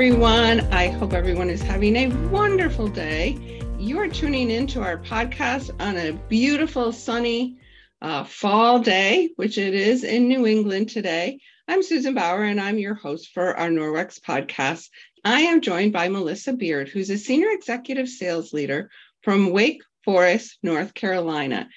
Everyone. I hope everyone is having a wonderful day. You are tuning into our podcast on a beautiful, sunny uh, fall day, which it is in New England today. I'm Susan Bauer, and I'm your host for our Norwex podcast. I am joined by Melissa Beard, who's a senior executive sales leader from Wake Forest, North Carolina.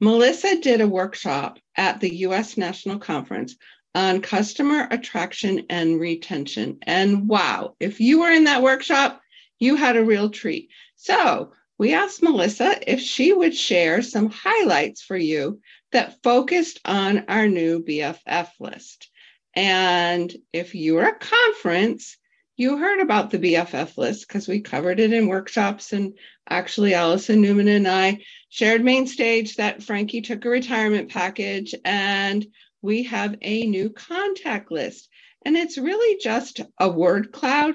Melissa did a workshop at the US National Conference on customer attraction and retention. And wow, if you were in that workshop, you had a real treat. So we asked Melissa if she would share some highlights for you that focused on our new BFF list. And if you were at a conference, you heard about the BFF list because we covered it in workshops. And actually, Allison Newman and I shared main stage that Frankie took a retirement package and we have a new contact list. And it's really just a word cloud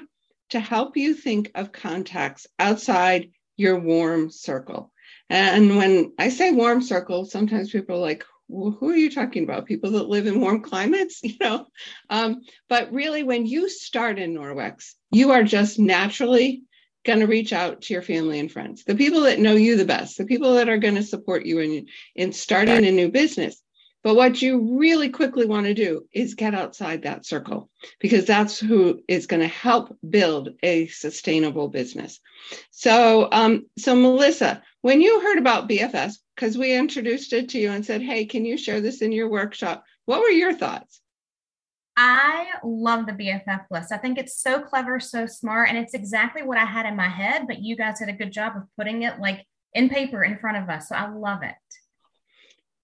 to help you think of contacts outside your warm circle. And when I say warm circle, sometimes people are like, well, who are you talking about? People that live in warm climates, you know? Um, but really, when you start in Norwex, you are just naturally going to reach out to your family and friends, the people that know you the best, the people that are going to support you in, in starting a new business. But what you really quickly want to do is get outside that circle because that's who is going to help build a sustainable business. So, um, so Melissa, when you heard about BFF, because we introduced it to you and said, "Hey, can you share this in your workshop?" What were your thoughts? I love the BFF list. I think it's so clever, so smart, and it's exactly what I had in my head. But you guys did a good job of putting it like in paper in front of us. So I love it.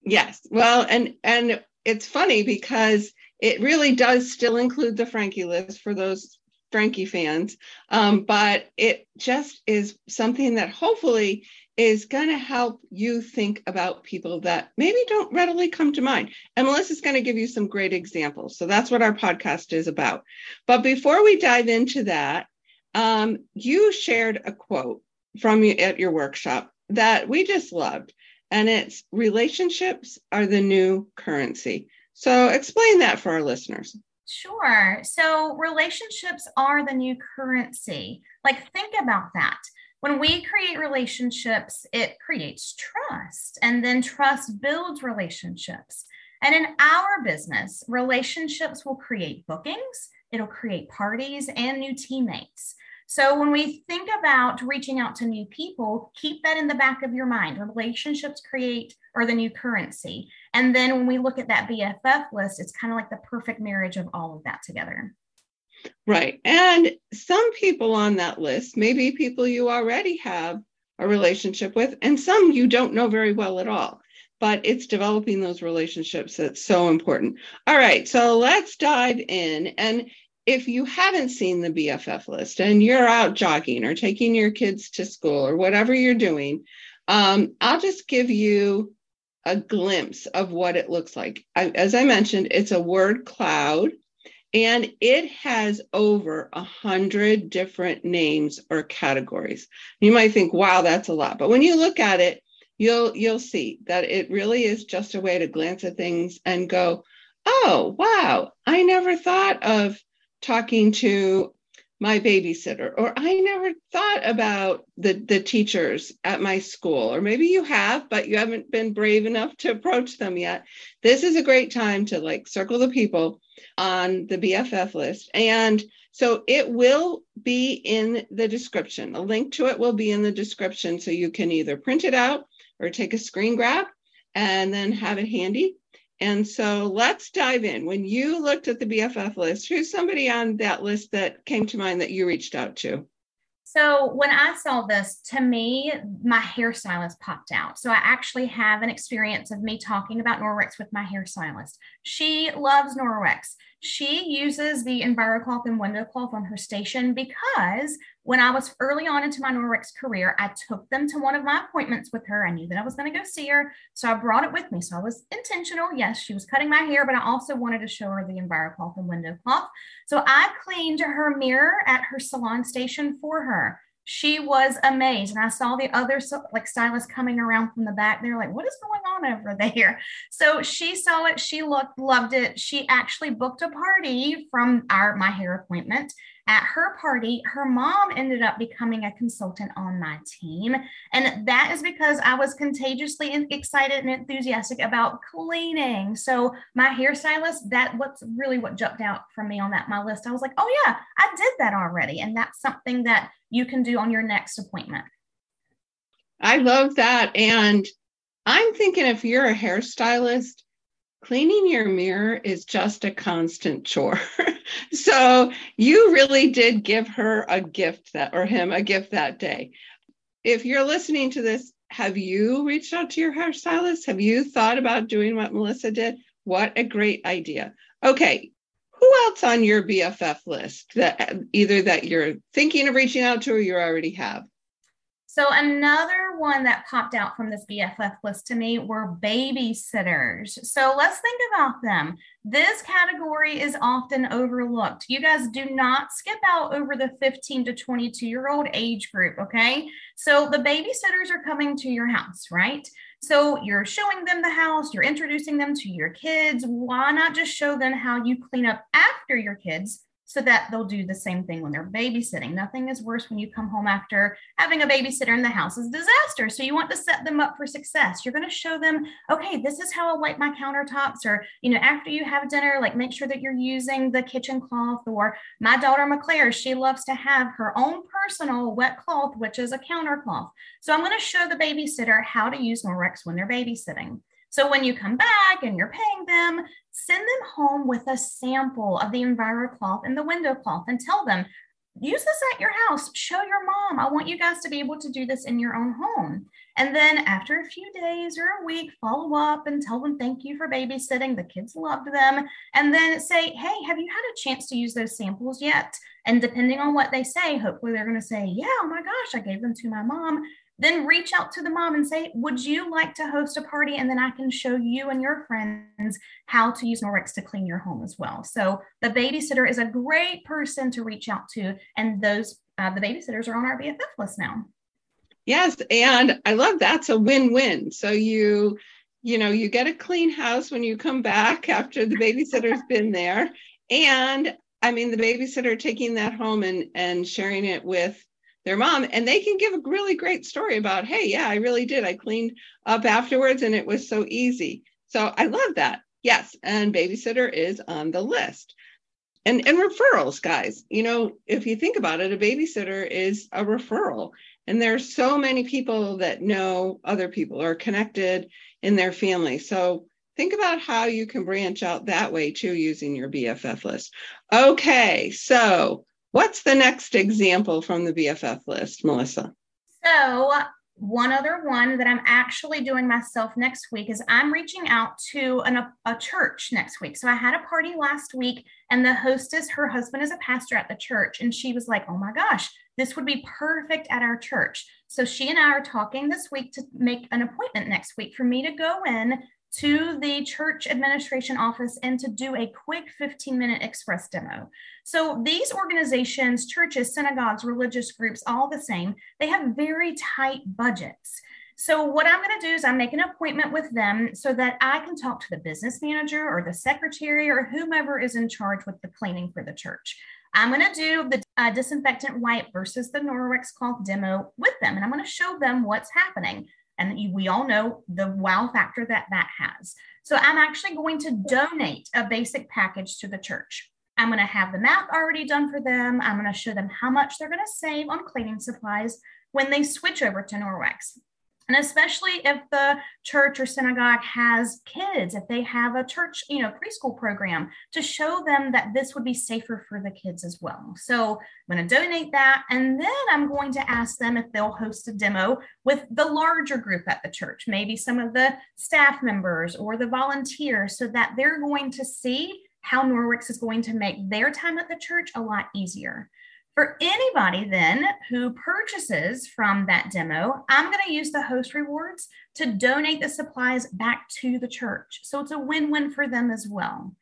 Yes. Well, and and it's funny because it really does still include the Frankie list for those Frankie fans, um, but it just is something that hopefully is going to help you think about people that maybe don't readily come to mind. And Melissa's going to give you some great examples. So that's what our podcast is about. But before we dive into that, um, you shared a quote from you at your workshop that we just loved and it's relationships are the new currency. So explain that for our listeners. Sure. So relationships are the new currency. Like, think about that. When we create relationships, it creates trust, and then trust builds relationships. And in our business, relationships will create bookings, it'll create parties and new teammates. So when we think about reaching out to new people, keep that in the back of your mind. Relationships create or the new currency. And then when we look at that BFF list, it's kind of like the perfect marriage of all of that together. Right. And some people on that list, maybe people you already have a relationship with, and some you don't know very well at all. But it's developing those relationships that's so important. All right, so let's dive in. And if you haven't seen the BFF list and you're out jogging or taking your kids to school or whatever you're doing, um, I'll just give you a glimpse of what it looks like. I, as I mentioned, it's a word cloud and it has over a hundred different names or categories. You might think, wow, that's a lot. But when you look at it, you'll you'll see that it really is just a way to glance at things and go, oh wow, I never thought of talking to my babysitter or i never thought about the the teachers at my school or maybe you have but you haven't been brave enough to approach them yet. This is a great time to like circle the people on the bff list. And so it will be in the description. A link to it will be in the description so you can either print it out or take a screen grab and then have it handy and so let's dive in. When you looked at the BFF list, who's somebody on that list that came to mind that you reached out to? So when I saw this, to me, my hairstylist popped out. So I actually have an experience of me talking about Norwex with my hairstylist. She loves Norwex. She uses the EnviroCloth and window cloth on her station because when I was early on into my Norwex career, I took them to one of my appointments with her. I knew that I was going to go see her. So I brought it with me. So I was intentional. Yes, she was cutting my hair, but I also wanted to show her the EnviroCloth and window cloth. So I cleaned her mirror at her salon station for her she was amazed and i saw the other like stylists coming around from the back they're like what is going on over there so she saw it she looked loved it she actually booked a party from our my hair appointment at her party, her mom ended up becoming a consultant on my team. And that is because I was contagiously excited and enthusiastic about cleaning. So my hairstylist, that what's really what jumped out for me on that my list. I was like, oh yeah, I did that already. And that's something that you can do on your next appointment. I love that. And I'm thinking if you're a hairstylist, cleaning your mirror is just a constant chore. so you really did give her a gift that, or him a gift that day. If you're listening to this, have you reached out to your hairstylist? Have you thought about doing what Melissa did? What a great idea. Okay. Who else on your BFF list that either that you're thinking of reaching out to or you already have? So another one that popped out from this BFF list to me were babysitters. So let's think about them. This category is often overlooked. You guys do not skip out over the 15 to 22 year old age group, okay? So the babysitters are coming to your house, right? So you're showing them the house, you're introducing them to your kids. Why not just show them how you clean up after your kids so that they'll do the same thing when they're babysitting. Nothing is worse when you come home after having a babysitter in the house is disaster. So you want to set them up for success. You're going to show them, okay, this is how I wipe my countertops, or you know, after you have dinner, like make sure that you're using the kitchen cloth. Or my daughter McClare, she loves to have her own personal wet cloth, which is a counter cloth. So I'm going to show the babysitter how to use Norwex when they're babysitting. So when you come back and you're paying them, send them home with a sample of the EnviroCloth and the window cloth and tell them, use this at your house. Show your mom. I want you guys to be able to do this in your own home. And then after a few days or a week, follow up and tell them thank you for babysitting. The kids loved them. And then say, hey, have you had a chance to use those samples yet? And depending on what they say, hopefully they're going to say, yeah, oh my gosh, I gave them to my mom then reach out to the mom and say, Would you like to host a party? And then I can show you and your friends how to use Norwex to clean your home as well. So the babysitter is a great person to reach out to. And those, uh, the babysitters are on our BFF list now. Yes. And I love that's a win win. So you, you know, you get a clean house when you come back after the babysitter's been there. And I mean, the babysitter taking that home and, and sharing it with their mom and they can give a really great story about hey yeah i really did. I cleaned up afterwards and it was so easy. So i love that. Yes and babysitter is on the list. And and referrals guys. You know if you think about it a babysitter is a referral. And there's so many people that know other people or connected in their family. So think about how you can branch out that way too using your bff list. Okay so What's the next example from the BFF list, Melissa? So, one other one that I'm actually doing myself next week is I'm reaching out to an, a, a church next week. So, I had a party last week, and the hostess, her husband is a pastor at the church, and she was like, Oh my gosh, this would be perfect at our church. So, she and I are talking this week to make an appointment next week for me to go in to the church administration office and to do a quick 15 minute express demo. So these organizations, churches, synagogues, religious groups, all the same, they have very tight budgets. So what I'm going to do is I make an appointment with them so that I can talk to the business manager or the secretary or whomever is in charge with the cleaning for the church. I'm going to do the uh, disinfectant wipe versus the Norwex cloth demo with them, and I'm going to show them what's happening. And we all know the wow factor that that has. So I'm actually going to donate a basic package to the church. I'm going to have the math already done for them. I'm going to show them how much they're going to save on cleaning supplies when they switch over to Norwex. And especially if the church or synagogue has kids, if they have a church, you know, preschool program to show them that this would be safer for the kids as well. So I'm going to donate that. And then I'm going to ask them if they'll host a demo with the larger group at the church, maybe some of the staff members or the volunteers, so that they're going to see how Norwex is going to make their time at the church a lot easier. For anybody then who purchases from that demo, I'm going to use the host rewards to donate the supplies back to the church. So it's a win win for them as well.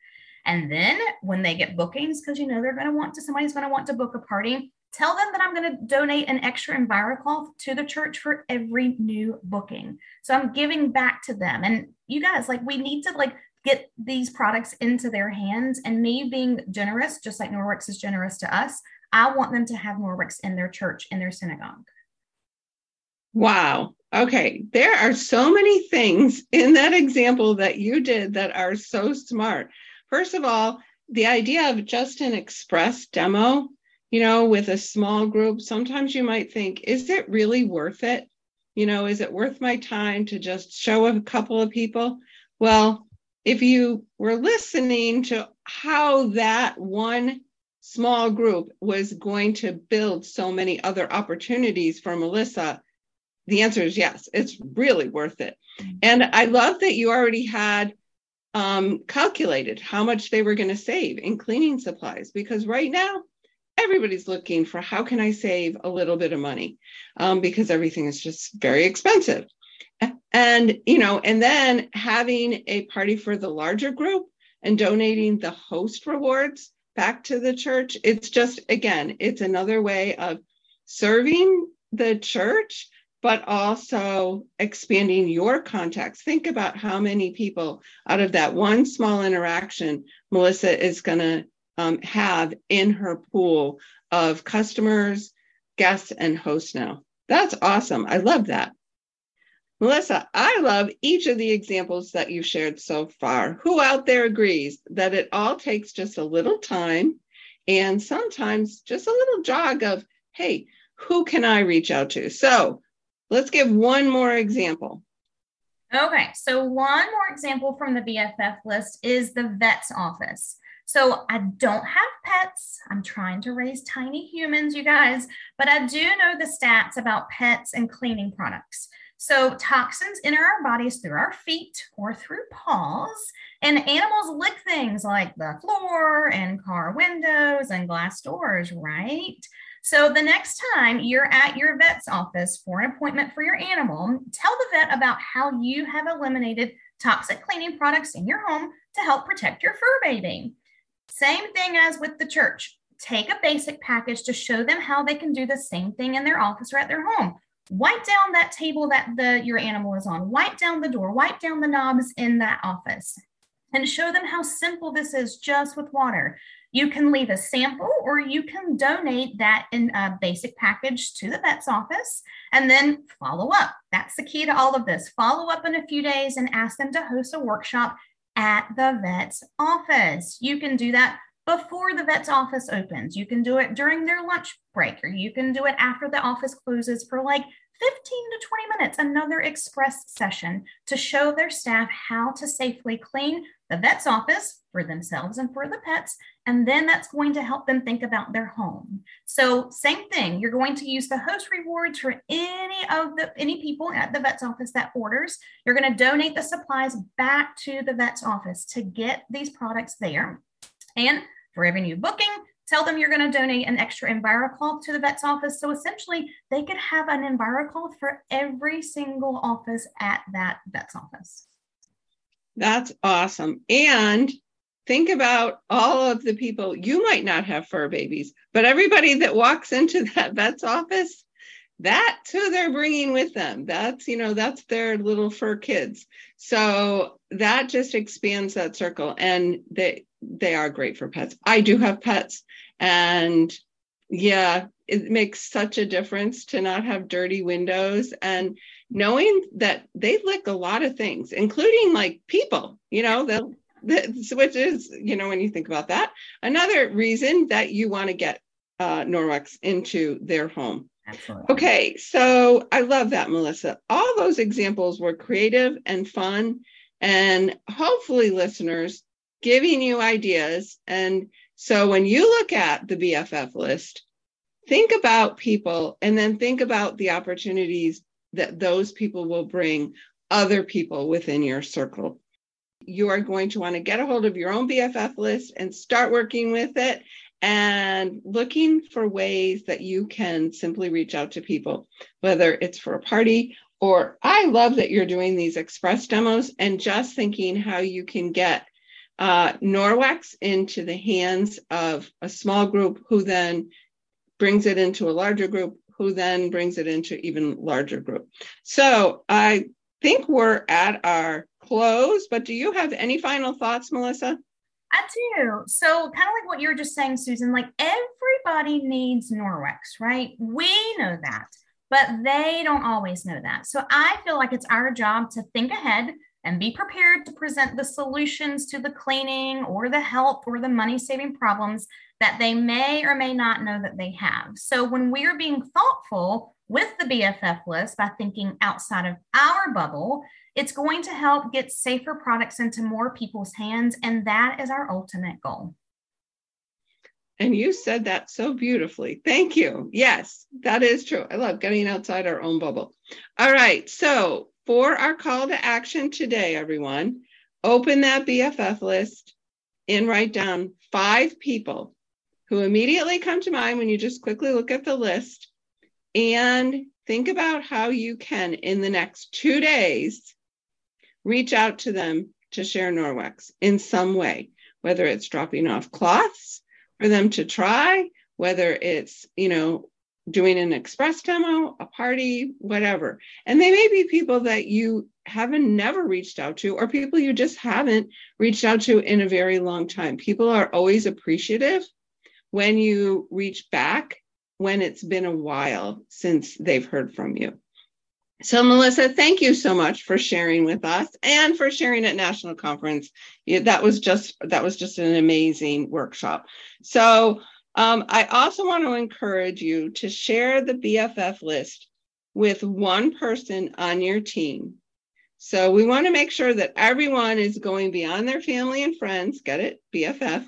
And then when they get bookings, because you know they're going to want to, somebody's going to want to book a party, tell them that I'm going to donate an extra EnviroCloth to the church for every new booking. So I'm giving back to them. And you guys, like, we need to like get these products into their hands. And me being generous, just like Norwex is generous to us, I want them to have more Norwex in their church, in their synagogue. Wow. Okay. There are so many things in that example that you did that are so smart. First of all, the idea of just an express demo, you know, with a small group, sometimes you might think, is it really worth it? You know, is it worth my time to just show a couple of people? Well, if you were listening to how that one small group was going to build so many other opportunities for Melissa, the answer is yes, it's really worth it. Mm-hmm. And I love that you already had um, calculated how much they were going to save in cleaning supplies because right now everybody's looking for how can I save a little bit of money um, because everything is just very expensive. And, you know, and then having a party for the larger group and donating the host rewards back to the church. It's just, again, it's another way of serving the church but also expanding your contacts. Think about how many people out of that one small interaction Melissa is going to um, have in her pool of customers, guests, and hosts now. That's awesome. I love that. Melissa, I love each of the examples that you've shared so far. Who out there agrees that it all takes just a little time and sometimes just a little jog of, hey, who can I reach out to? So, Let's give one more example. Okay, so one more example from the BFF list is the vet's office. So I don't have pets. I'm trying to raise tiny humans, you guys, but I do know the stats about pets and cleaning products. So toxins enter our bodies through our feet or through paws, and animals lick things like the floor and car windows and glass doors, right? So the next time you're at your vet's office for an appointment for your animal, tell the vet about how you have eliminated toxic cleaning products in your home to help protect your fur baby. Same thing as with the church. Take a basic package to show them how they can do the same thing in their office or at their home. Wipe down that table that the your animal is on. Wipe down the door. Wipe down the knobs in that office and show them how simple this is just with water. You can leave a sample or you can donate that in a basic package to the vet's office and then follow up. That's the key to all of this. Follow up in a few days and ask them to host a workshop at the vet's office. You can do that before the vet's office opens. You can do it during their lunch break, or you can do it after the office closes for like 15 to 20 minutes, another express session to show their staff how to safely clean the vet's office for themselves and for the pets. And then that's going to help them think about their home. So same thing, you're going to use the host rewards for any of the any people at the vet's office that orders. You're going to donate the supplies back to the vet's office to get these products there. And new booking, tell them you're going to donate an extra EnviroCloth to the vet's office. So essentially, they could have an EnviroCloth for every single office at that vet's office. That's awesome. And think about all of the people you might not have fur babies, but everybody that walks into that vet's office, that's who they're bringing with them. That's, you know, that's their little fur kids. So that just expands that circle and they they are great for pets. I do have pets and yeah, it makes such a difference to not have dirty windows and knowing that they lick a lot of things, including like people, you know, the, the which is, you know, when you think about that, another reason that you want to get uh, Norwex into their home. Absolutely. Okay, so I love that, Melissa. All those examples were creative and fun, and hopefully, listeners giving you ideas. And so, when you look at the BFF list, think about people and then think about the opportunities that those people will bring other people within your circle. You are going to want to get a hold of your own BFF list and start working with it and looking for ways that you can simply reach out to people, whether it's for a party or I love that you're doing these express demos and just thinking how you can get uh, Norwex into the hands of a small group who then brings it into a larger group who then brings it into even larger group. So I think we're at our close, but do you have any final thoughts, Melissa? I do. So, kind of like what you were just saying, Susan, like everybody needs Norwex, right? We know that, but they don't always know that. So I feel like it's our job to think ahead and be prepared to present the solutions to the cleaning or the help or the money saving problems that they may or may not know that they have. So when we are being thoughtful with the BFF list by thinking outside of our bubble, it's going to help get safer products into more people's hands. And that is our ultimate goal. And you said that so beautifully. Thank you. Yes, that is true. I love getting outside our own bubble. All right. So, for our call to action today, everyone, open that BFF list and write down five people who immediately come to mind when you just quickly look at the list and think about how you can, in the next two days, reach out to them to share Norwex in some way, whether it's dropping off cloths for them to try, whether it's, you know, doing an express demo, a party, whatever. And they may be people that you haven't never reached out to, or people you just haven't reached out to in a very long time. People are always appreciative when you reach back when it's been a while since they've heard from you. So, Melissa, thank you so much for sharing with us and for sharing at National Conference. Yeah, that was just that was just an amazing workshop. So, um, I also want to encourage you to share the BFF list with one person on your team. So we want to make sure that everyone is going beyond their family and friends. Get it? BFF.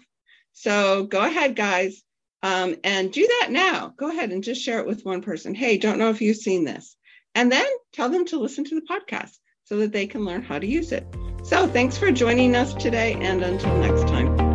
So go ahead, guys, um, and do that now. Go ahead and just share it with one person. Hey, don't know if you've seen this. And then tell them to listen to the podcast so that they can learn how to use it. So thanks for joining us today, and until next time.